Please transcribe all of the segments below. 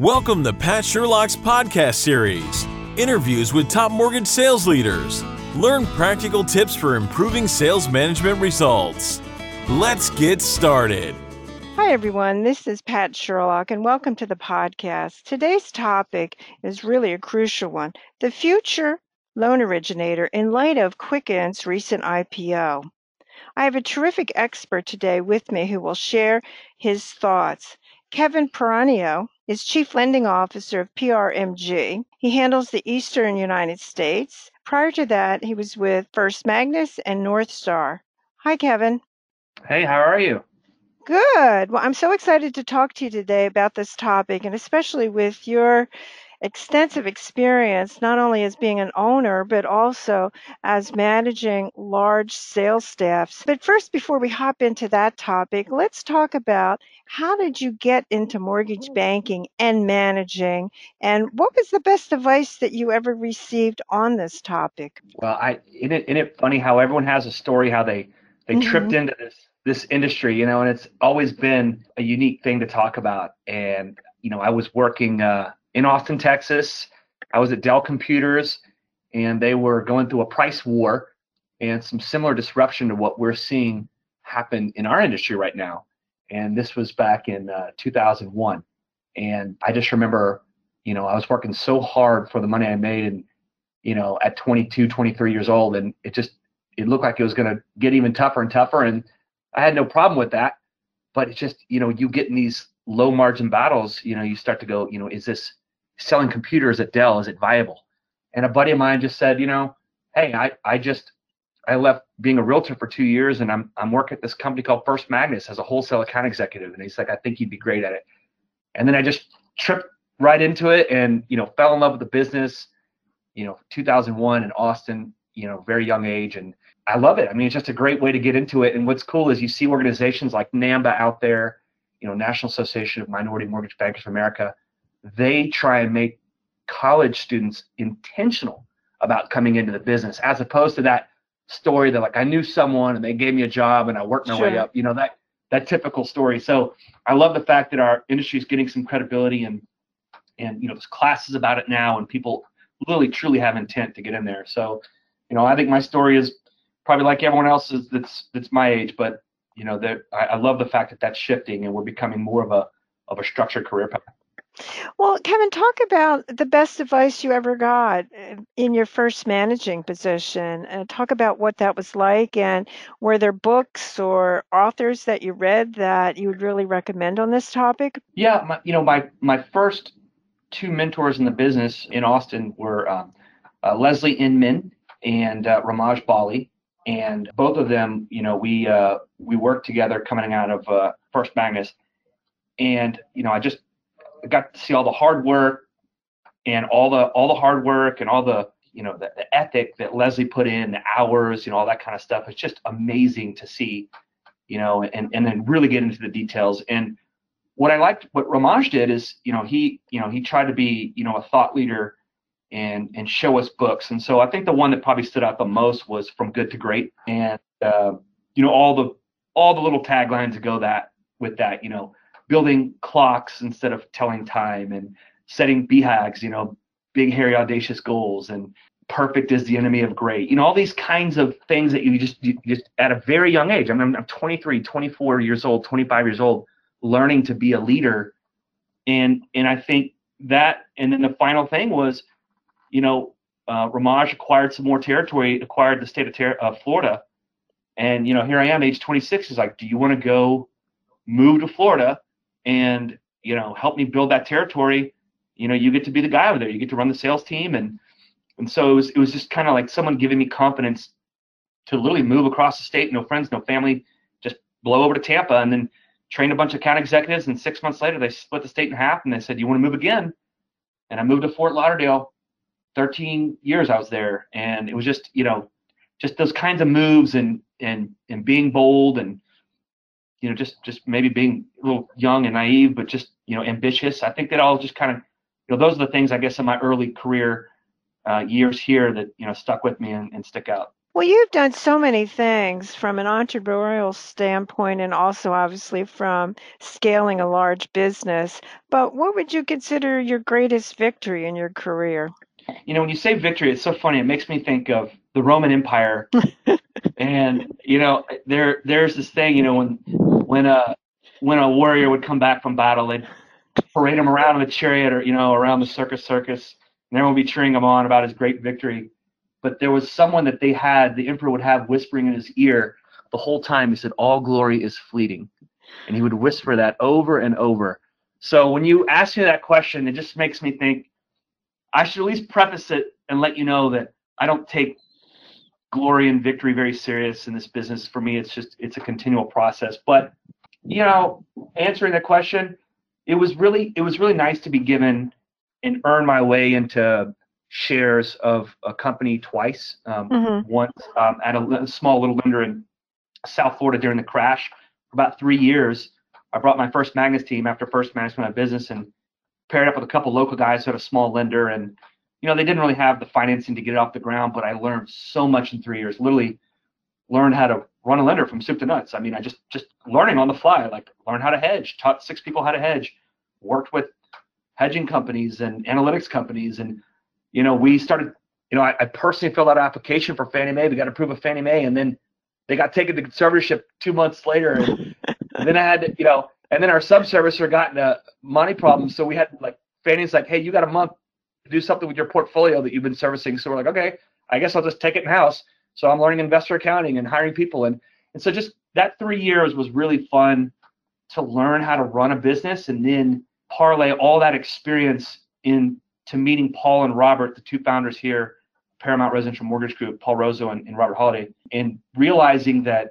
Welcome to Pat Sherlock's podcast series interviews with top mortgage sales leaders. Learn practical tips for improving sales management results. Let's get started. Hi, everyone. This is Pat Sherlock, and welcome to the podcast. Today's topic is really a crucial one the future loan originator in light of Quicken's recent IPO. I have a terrific expert today with me who will share his thoughts. Kevin Peranio is Chief Lending Officer of PRMG. He handles the Eastern United States. Prior to that, he was with First Magnus and North Star. Hi, Kevin. Hey, how are you? Good. Well, I'm so excited to talk to you today about this topic, and especially with your extensive experience, not only as being an owner, but also as managing large sales staffs. But first, before we hop into that topic, let's talk about how did you get into mortgage banking and managing, and what was the best advice that you ever received on this topic? Well, I isn't it, isn't it funny how everyone has a story how they they mm-hmm. tripped into this this industry, you know, and it's always been a unique thing to talk about. And you know, I was working uh, in Austin, Texas. I was at Dell Computers, and they were going through a price war and some similar disruption to what we're seeing happen in our industry right now. And this was back in uh, 2001. And I just remember, you know, I was working so hard for the money I made, and you know, at 22, 23 years old, and it just it looked like it was going to get even tougher and tougher. And I had no problem with that, but it's just, you know, you get in these low margin battles, you know, you start to go, you know, is this selling computers at Dell, is it viable? And a buddy of mine just said, you know, hey, I, I just I left being a realtor for two years and I'm I'm working at this company called First Magnus as a wholesale account executive. And he's like, I think you'd be great at it. And then I just tripped right into it and you know fell in love with the business, you know, 2001 in Austin, you know, very young age. And I love it. I mean, it's just a great way to get into it. And what's cool is you see organizations like NAMMBA out there, you know, National Association of Minority Mortgage Bankers of America, they try and make college students intentional about coming into the business as opposed to that story that like I knew someone and they gave me a job and I worked my sure. way up. You know, that that typical story. So I love the fact that our industry is getting some credibility and and you know there's classes about it now and people really truly have intent to get in there. So, you know, I think my story is probably like everyone else's that's that's my age, but you know, that I, I love the fact that that's shifting and we're becoming more of a of a structured career path. Well, Kevin, talk about the best advice you ever got uh, in your first managing position. Uh, talk about what that was like, and were there books or authors that you read that you would really recommend on this topic? Yeah, my, you know, my my first two mentors in the business in Austin were um, uh, Leslie Inman and uh, Ramaj Bali, and both of them, you know, we uh, we worked together coming out of uh, First Magnus, and you know, I just got to see all the hard work and all the all the hard work and all the you know the, the ethic that Leslie put in, the hours, you know, all that kind of stuff. It's just amazing to see, you know, and and then really get into the details. And what I liked, what Ramaj did is, you know, he you know he tried to be you know a thought leader and and show us books. And so I think the one that probably stood out the most was From Good to Great, and uh, you know all the all the little taglines that go that with that, you know, building clocks instead of telling time, and setting BHAGs, you know, big hairy audacious goals, and perfect is the enemy of great. You know, all these kinds of things that you just you just at a very young age. I mean, I'm 23, 24 years old, 25 years old, learning to be a leader, and and I think that, and then the final thing was you know, uh, Ramaj acquired some more territory, acquired the state of ter- uh, Florida, and you know, here I am, age 26. He's like, "Do you want to go move to Florida and you know help me build that territory? You know, you get to be the guy over there. You get to run the sales team, and and so it was it was just kind of like someone giving me confidence to literally move across the state, no friends, no family, just blow over to Tampa, and then train a bunch of account executives. And six months later, they split the state in half, and they said, "You want to move again?" And I moved to Fort Lauderdale 13 years I was there, and it was just you know, just those kinds of moves and and and being bold and you know just just maybe being a little young and naive, but just you know ambitious. I think that all just kind of you know those are the things I guess in my early career uh, years here that you know stuck with me and, and stick out. Well, you've done so many things from an entrepreneurial standpoint and also obviously from scaling a large business. But what would you consider your greatest victory in your career? You know, when you say victory, it's so funny. It makes me think of the Roman Empire. and you know, there there's this thing, you know, when when a when a warrior would come back from battle, they'd parade him around in a chariot or you know around the circus circus, and everyone would be cheering him on about his great victory. But there was someone that they had, the emperor would have whispering in his ear the whole time. He said, "All glory is fleeting," and he would whisper that over and over. So when you ask me that question, it just makes me think I should at least preface it and let you know that I don't take glory and victory very serious in this business. For me, it's just it's a continual process. But you know, answering the question, it was really it was really nice to be given and earn my way into shares of a company twice. Um, mm-hmm. Once um, at a, a, small little lender in South Florida during the crash for about three years. I brought my first Magnus team after first management of business and paired up with a couple local guys who had a small lender and you know they didn't really have the financing to get it off the ground but i learned so much in three years. Literally learned how to run a lender from soup to nuts. I mean i just just learning on the fly like learned how to hedge taught six people how to hedge worked with hedging companies and analytics companies. And you know we started you know i, I personally filled out an application for fannie mae. We got approved of fannie mae and then they got taken to conservatorship two months later. And, and then i had to you know and then our subservicer got into money problems. So we had like Fannie's like, hey, you got a month do something with your portfolio that you've been servicing. So we're like, okay, I guess I'll just take it in house. So I'm learning investor accounting and hiring people. And, and so just that three years was really fun to learn how to run a business and then parlay all that experience into meeting Paul and Robert, the two founders here, Paramount Residential Mortgage Group, Paul Rosso and, and Robert Holiday, and realizing that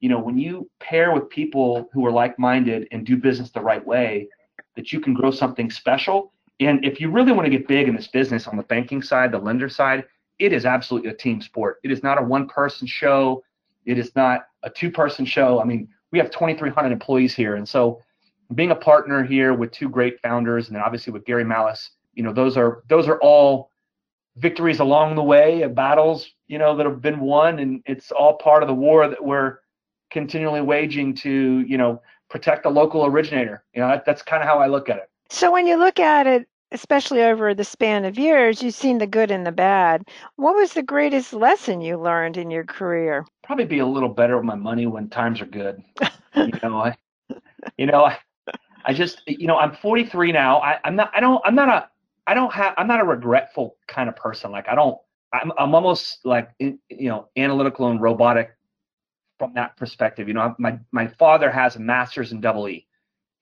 you know, when you pair with people who are like-minded and do business the right way, that you can grow something special. And if you really want to get big in this business on the banking side, the lender side, it is absolutely a team sport. It is not a one-person show. It is not a two-person show. I mean, we have 2,300 employees here, and so being a partner here with two great founders, and then obviously with Gary Malice, you know, those are those are all victories along the way, battles, you know, that have been won, and it's all part of the war that we're continually waging to, you know, protect the local originator. You know, that, that's kind of how I look at it. So when you look at it, especially over the span of years, you've seen the good and the bad. What was the greatest lesson you learned in your career? Probably be a little better with my money when times are good. you know, I, you know, I, I just, you know, I'm 43 now. I, I'm not, I don't, I'm not a, I don't have, I'm not a regretful kind of person. Like I don't, I'm, I'm almost like, you know, analytical and robotic from that perspective. You know, my my father has a master's in double E.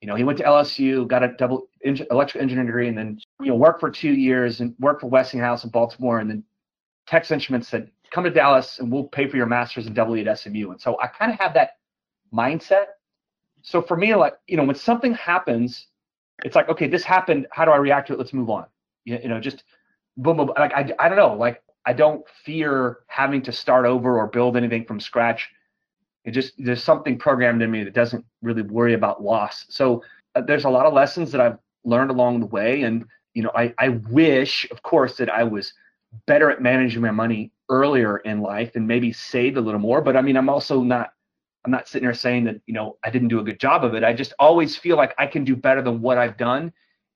You know, he went to LSU, got a double electrical engineering degree, and then you know worked for two years and worked for Westinghouse in Baltimore, and then Texas Instruments said, "Come to Dallas, and we'll pay for your master's in double at SMU." And so I kind of have that mindset. So for me, like you know, when something happens, it's like, okay, this happened. How do I react to it? Let's move on. You, you know, just boom, boom. Like I, I don't know. Like I don't fear having to start over or build anything from scratch it just there's something programmed in me that doesn't really worry about loss. So uh, there's a lot of lessons that I've learned along the way, and you know, I I wish, of course, that I was better at managing my money earlier in life and maybe saved a little more. But I mean, I'm also not I'm not sitting there saying that you know I didn't do a good job of it. I just always feel like I can do better than what I've done.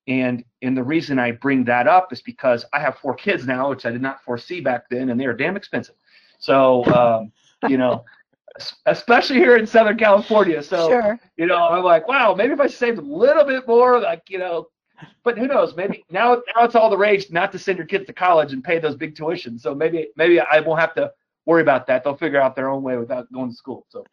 And and the reason I bring that up is because I have four kids now, which I did not foresee back then, and they are damn expensive. So um, you know, especially here in Southern California. So, sure. you know, I'm like, wow, maybe if I saved a little bit more, like, you know, but who knows? Maybe now, now it's all the rage not to send your kids to college and pay those big tuitions. So maybe, maybe I won't have to worry about that. They'll figure out their own way without going to school. So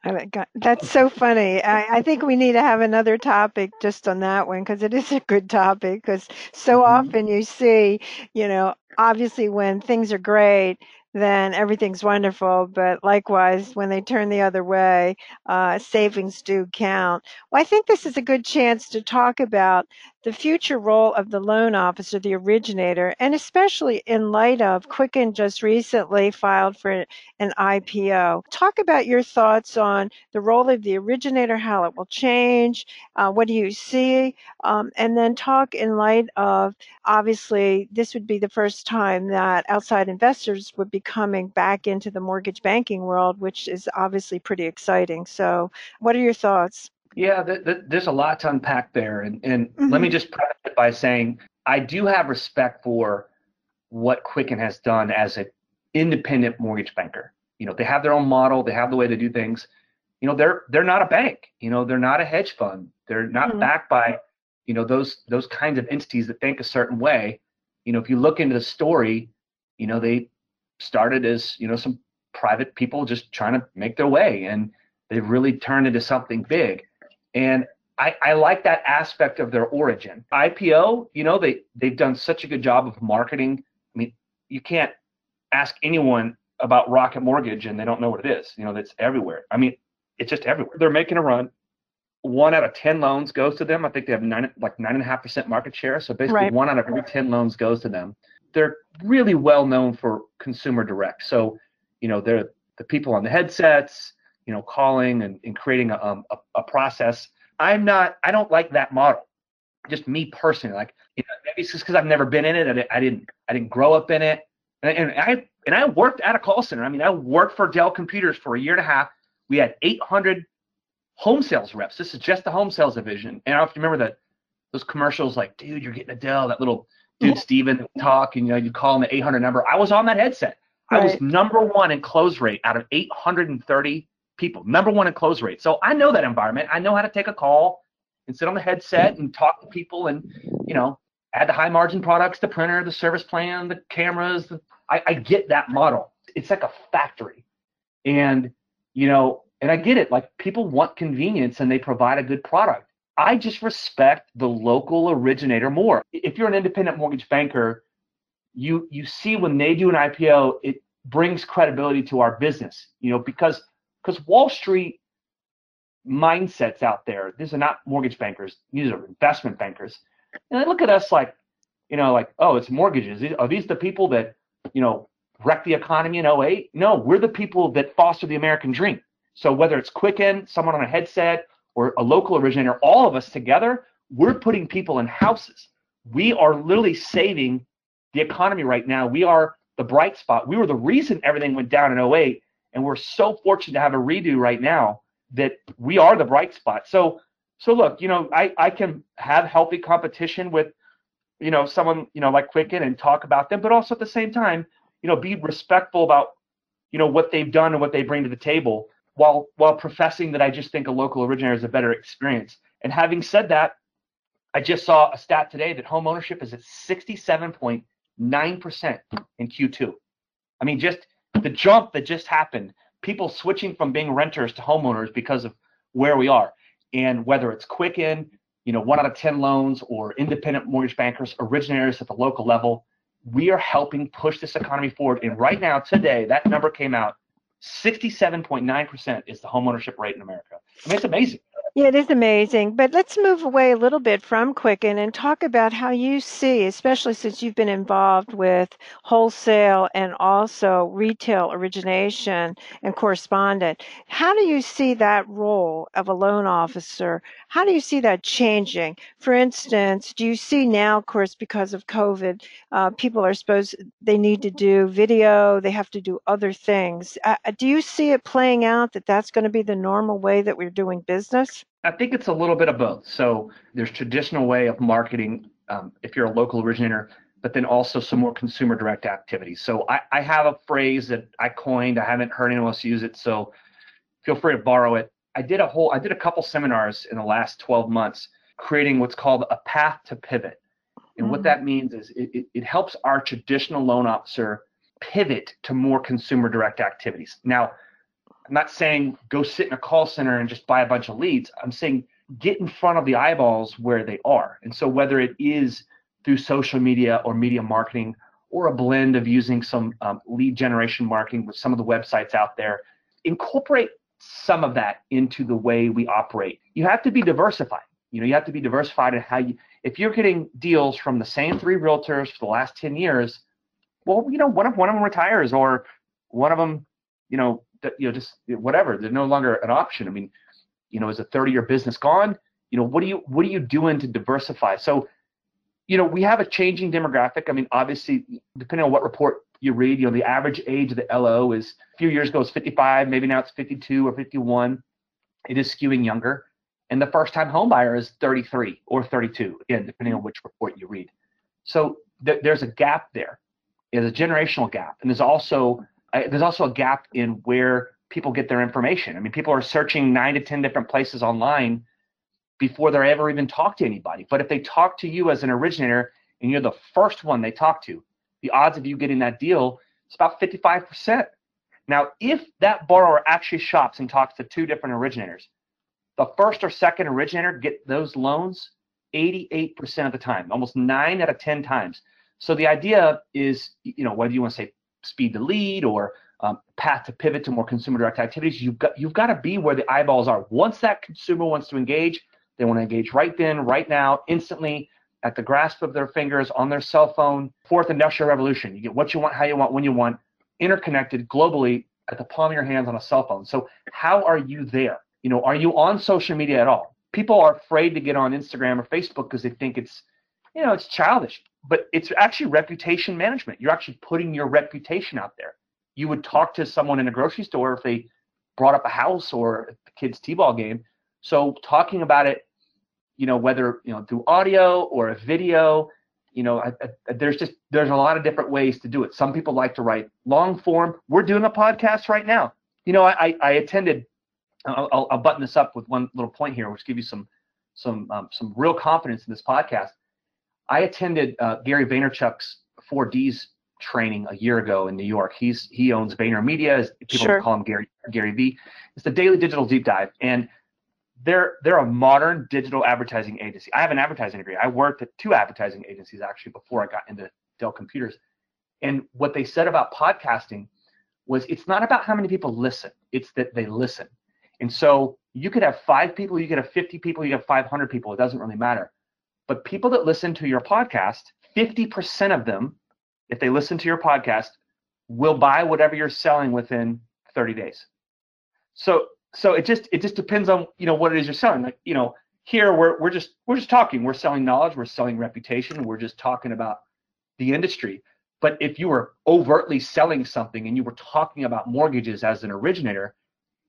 that's so funny. I, I think we need to have another topic just on that one because it is a good topic. Because so mm-hmm. often you see, you know, obviously when things are great, then everything's wonderful. But likewise, when they turn the other way, uh, savings do count. Well, I think this is a good chance to talk about the future role of the loan officer, the originator, and especially in light of Quicken just recently filed for an IPO. Talk about your thoughts on the role of the originator, how it will change, uh, what do you see, um, and then talk in light of obviously this would be the first time that outside investors would be coming back into the mortgage banking world, which is obviously pretty exciting. So, what are your thoughts? Yeah, th- th- there's a lot to unpack there. And, and mm-hmm. let me mm-hmm. just preface it by saying I do have respect for what Quicken has done as an independent mortgage banker. You know, they have their own model, they have the way they do things. You know, they're they're not a bank. You know, they're not a hedge fund. They're not mm-hmm. backed by, you know, those those kinds of entities that think a certain way. You know, if you look into the story, you know, they started as, you know, some private people just trying to make their way and they've really turned into something big. And I, I like that aspect of their origin. IPO, you know, they they've done such a good job of marketing. I mean, you can't ask anyone about Rocket Mortgage and they don't know what it is. You know, that's everywhere. I mean, it's just everywhere. They're making a run. One out of ten loans goes to them. I think they have nine like nine and a half percent market share. So basically, right. one out of every ten loans goes to them. They're really well known for consumer direct. So, you know, they're the people on the headsets you know, calling and, and creating a, um, a, a process. I'm not, I don't like that model. Just me personally, like, you know, maybe it's just because I've never been in it. I, I didn't, I didn't grow up in it. And, and I, and I worked at a call center. I mean, I worked for Dell Computers for a year and a half. We had 800 home sales reps. This is just the home sales division. And I have to remember that those commercials, like, dude, you're getting a Dell, that little dude Steven talk, and you know, you call him the 800 number. I was on that headset. Right. I was number one in close rate out of 830 people, number one in close rate. So I know that environment. I know how to take a call and sit on the headset and talk to people and, you know, add the high margin products, the printer, the service plan, the cameras. The, I, I get that model. It's like a factory. And, you know, and I get it. Like people want convenience and they provide a good product. I just respect the local originator more. If you're an independent mortgage banker, you you see when they do an IPO, it brings credibility to our business, you know, because because Wall Street mindsets out there, these are not mortgage bankers, these are investment bankers. And they look at us like, you know, like, oh, it's mortgages. Are these the people that, you know, wreck the economy in 08? No, we're the people that foster the American dream. So whether it's Quicken, someone on a headset, or a local originator, all of us together, we're putting people in houses. We are literally saving the economy right now. We are the bright spot. We were the reason everything went down in 08 and we're so fortunate to have a redo right now that we are the bright spot. So so look, you know, I I can have healthy competition with you know someone you know like Quicken and talk about them, but also at the same time, you know, be respectful about you know what they've done and what they bring to the table while while professing that I just think a local originator is a better experience. And having said that, I just saw a stat today that home ownership is at 67.9% in Q2. I mean, just the jump that just happened, people switching from being renters to homeowners because of where we are. And whether it's Quicken, you know, one out of 10 loans or independent mortgage bankers, originators at the local level, we are helping push this economy forward. And right now, today, that number came out 67.9% is the homeownership rate in America. I mean, it's amazing. Yeah, it is amazing. But let's move away a little bit from Quicken and talk about how you see, especially since you've been involved with wholesale and also retail origination and correspondent. How do you see that role of a loan officer? How do you see that changing? For instance, do you see now, of course, because of COVID, uh, people are supposed they need to do video, they have to do other things. Uh, do you see it playing out that that's going to be the normal way that we're doing business? I think it's a little bit of both. So there's traditional way of marketing um, if you're a local originator, but then also some more consumer direct activities. So I, I have a phrase that I coined. I haven't heard anyone else use it, so feel free to borrow it. I did a whole I did a couple seminars in the last 12 months creating what's called a path to pivot. And mm-hmm. what that means is it, it, it helps our traditional loan officer pivot to more consumer direct activities. Now, I'm not saying go sit in a call center and just buy a bunch of leads. I'm saying get in front of the eyeballs where they are. And so whether it is through social media or media marketing or a blend of using some um, lead generation marketing with some of the websites out there, incorporate some of that into the way we operate. You have to be diversified. You know, you have to be diversified in how you if you're getting deals from the same three realtors for the last 10 years, well, you know, one of one of them retires or one of them, you know, you know, just whatever. They're no longer an option. I mean, you know, is a 30-year business gone? You know, what are you what are you doing to diversify? So, you know, we have a changing demographic. I mean, obviously, depending on what report you read, you know, the average age of the LO is a few years ago was 55, maybe now it's 52 or 51. It is skewing younger. And the first time home buyer is 33 or 32, again, depending on which report you read. So th- there's a gap there. There's a generational gap. And there's also uh, there's also a gap in where people get their information. I mean, people are searching nine to 10 different places online before they're ever even talked to anybody. But if they talk to you as an originator and you're the first one they talk to, the odds of you getting that deal is about 55%. Now, if that borrower actually shops and talks to two different originators, the first or second originator get those loans 88% of the time, almost nine out of 10 times. So the idea is, you know, whether you want to say speed to lead or um, path to pivot to more consumer direct activities, you've got you've got to be where the eyeballs are. Once that consumer wants to engage, they want to engage right then, right now, instantly, at the grasp of their fingers on their cell phone. Fourth industrial revolution. You get what you want, how you want, when you want, interconnected globally at the palm of your hands on a cell phone. So how are you there? You know, are you on social media at all? People are afraid to get on Instagram or Facebook because they think it's, you know, it's childish. But it's actually reputation management. You're actually putting your reputation out there. You would talk to someone in a grocery store if they brought up a house or a kid's t-ball game. So talking about it, you know, whether you know through audio or a video, you know, I, I, there's just there's a lot of different ways to do it. Some people like to write long form. We're doing a podcast right now. You know, I, I attended I'll, I'll, button this up with one little point here, which give you some some um, some real confidence in this podcast. I attended uh, Gary Vaynerchuk's 4Ds training a year ago in New York. He's he owns VaynerMedia. People sure. call him Gary Gary V. It's the daily digital deep dive, and they're they're a modern digital advertising agency. I have an advertising degree. I worked at two advertising agencies actually before I got into Dell Computers. And what they said about podcasting was it's not about how many people listen, it's that they listen. And so you could have five people, you could have 50 people, you could have 500 people, it doesn't really matter. But people that listen to your podcast, 50% of them, if they listen to your podcast, will buy whatever you're selling within 30 days. So so it just it just depends on you know what it is you're selling. Like you know here we're we're just we're just talking. We're selling knowledge. We're selling reputation. We're just talking about the industry. But if you were overtly selling something and you were talking about mortgages as an originator,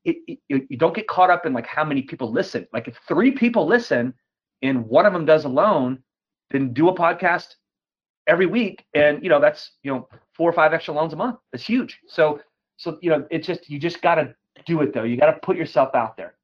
it, it, you don't get caught up in like how many people listen. Like if three people listen and one of them does a loan, then do a podcast every week, and you know that's you know four or five extra loans a month. That's huge. So so you know it's just you just got to do it though. You got to put yourself out there.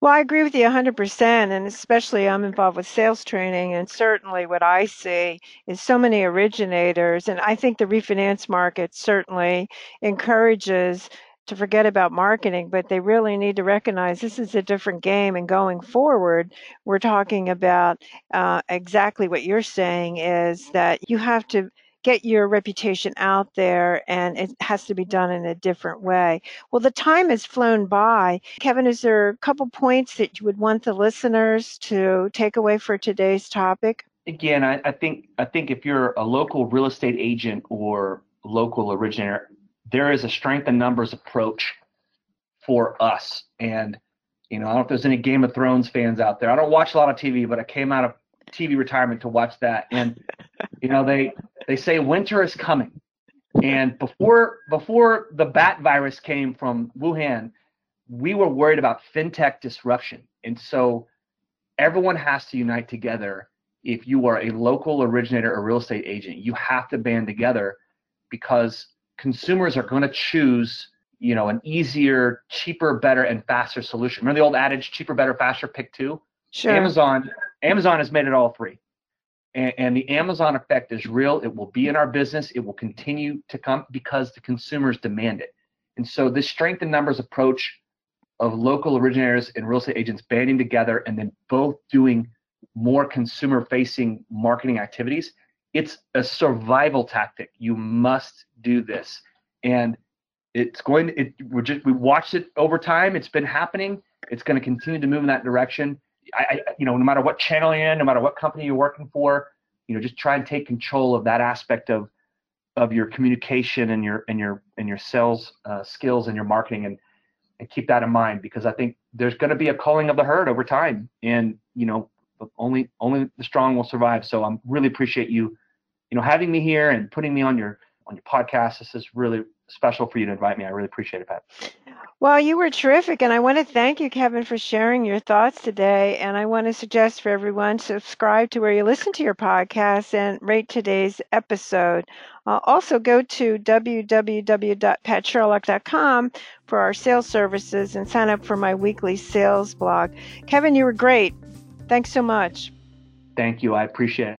Well, I agree with you 100%. And especially, I'm involved with sales training. And certainly, what I see is so many originators. And I think the refinance market certainly encourages to forget about marketing, but they really need to recognize this is a different game. And going forward, we're talking about uh, exactly what you're saying is that you have to get your reputation out there and it has to be done in a different way. Well, the time has flown by. Kevin, is there a couple points that you would want the listeners to take away for today's topic? Again, I, I think I think if you're a local real estate agent or local originator, there is a strength in numbers approach for us. And you know, I don't know if there's any Game of Thrones fans out there. I don't watch a lot of TV, but I came out of TV retirement to watch that. And you know, they they say winter is coming. And before before the bat virus came from Wuhan, we were worried about fintech disruption. And so everyone has to unite together. If you are a local originator or real estate agent, you have to band together because consumers are going to choose you know an easier cheaper better and faster solution. Remember the old adage cheaper better faster pick two sure. amazon amazon has made it all three. And, and, the amazon effect is real. It will be in our business. It will continue to come because the consumers demand it. And so this strength in numbers approach of local originators and real estate agents banding together and then both doing more consumer facing marketing activities it's a survival tactic. You must do this, and it's going. It we're just we watched it over time. It's been happening. It's going to continue to move in that direction. I, I, you know, no matter what channel you're in, no matter what company you're working for, you know, just try and take control of that aspect of of your communication and your and your and your sales uh, skills and your marketing and and keep that in mind because I think there's going to be a culling of the herd over time, and you know, only only the strong will survive. So I'm really appreciate you, you know, having me here and putting me on your on your podcast. This is really special for you to invite me. I really appreciate it, Pat. Well, you were terrific, and I want to thank you, Kevin, for sharing your thoughts today. And I want to suggest for everyone subscribe to where you listen to your podcast and rate today's episode. Uh, also, go to www.patsherlock.com for our sales services and sign up for my weekly sales blog. Kevin, you were great. Thanks so much. Thank you. I appreciate it.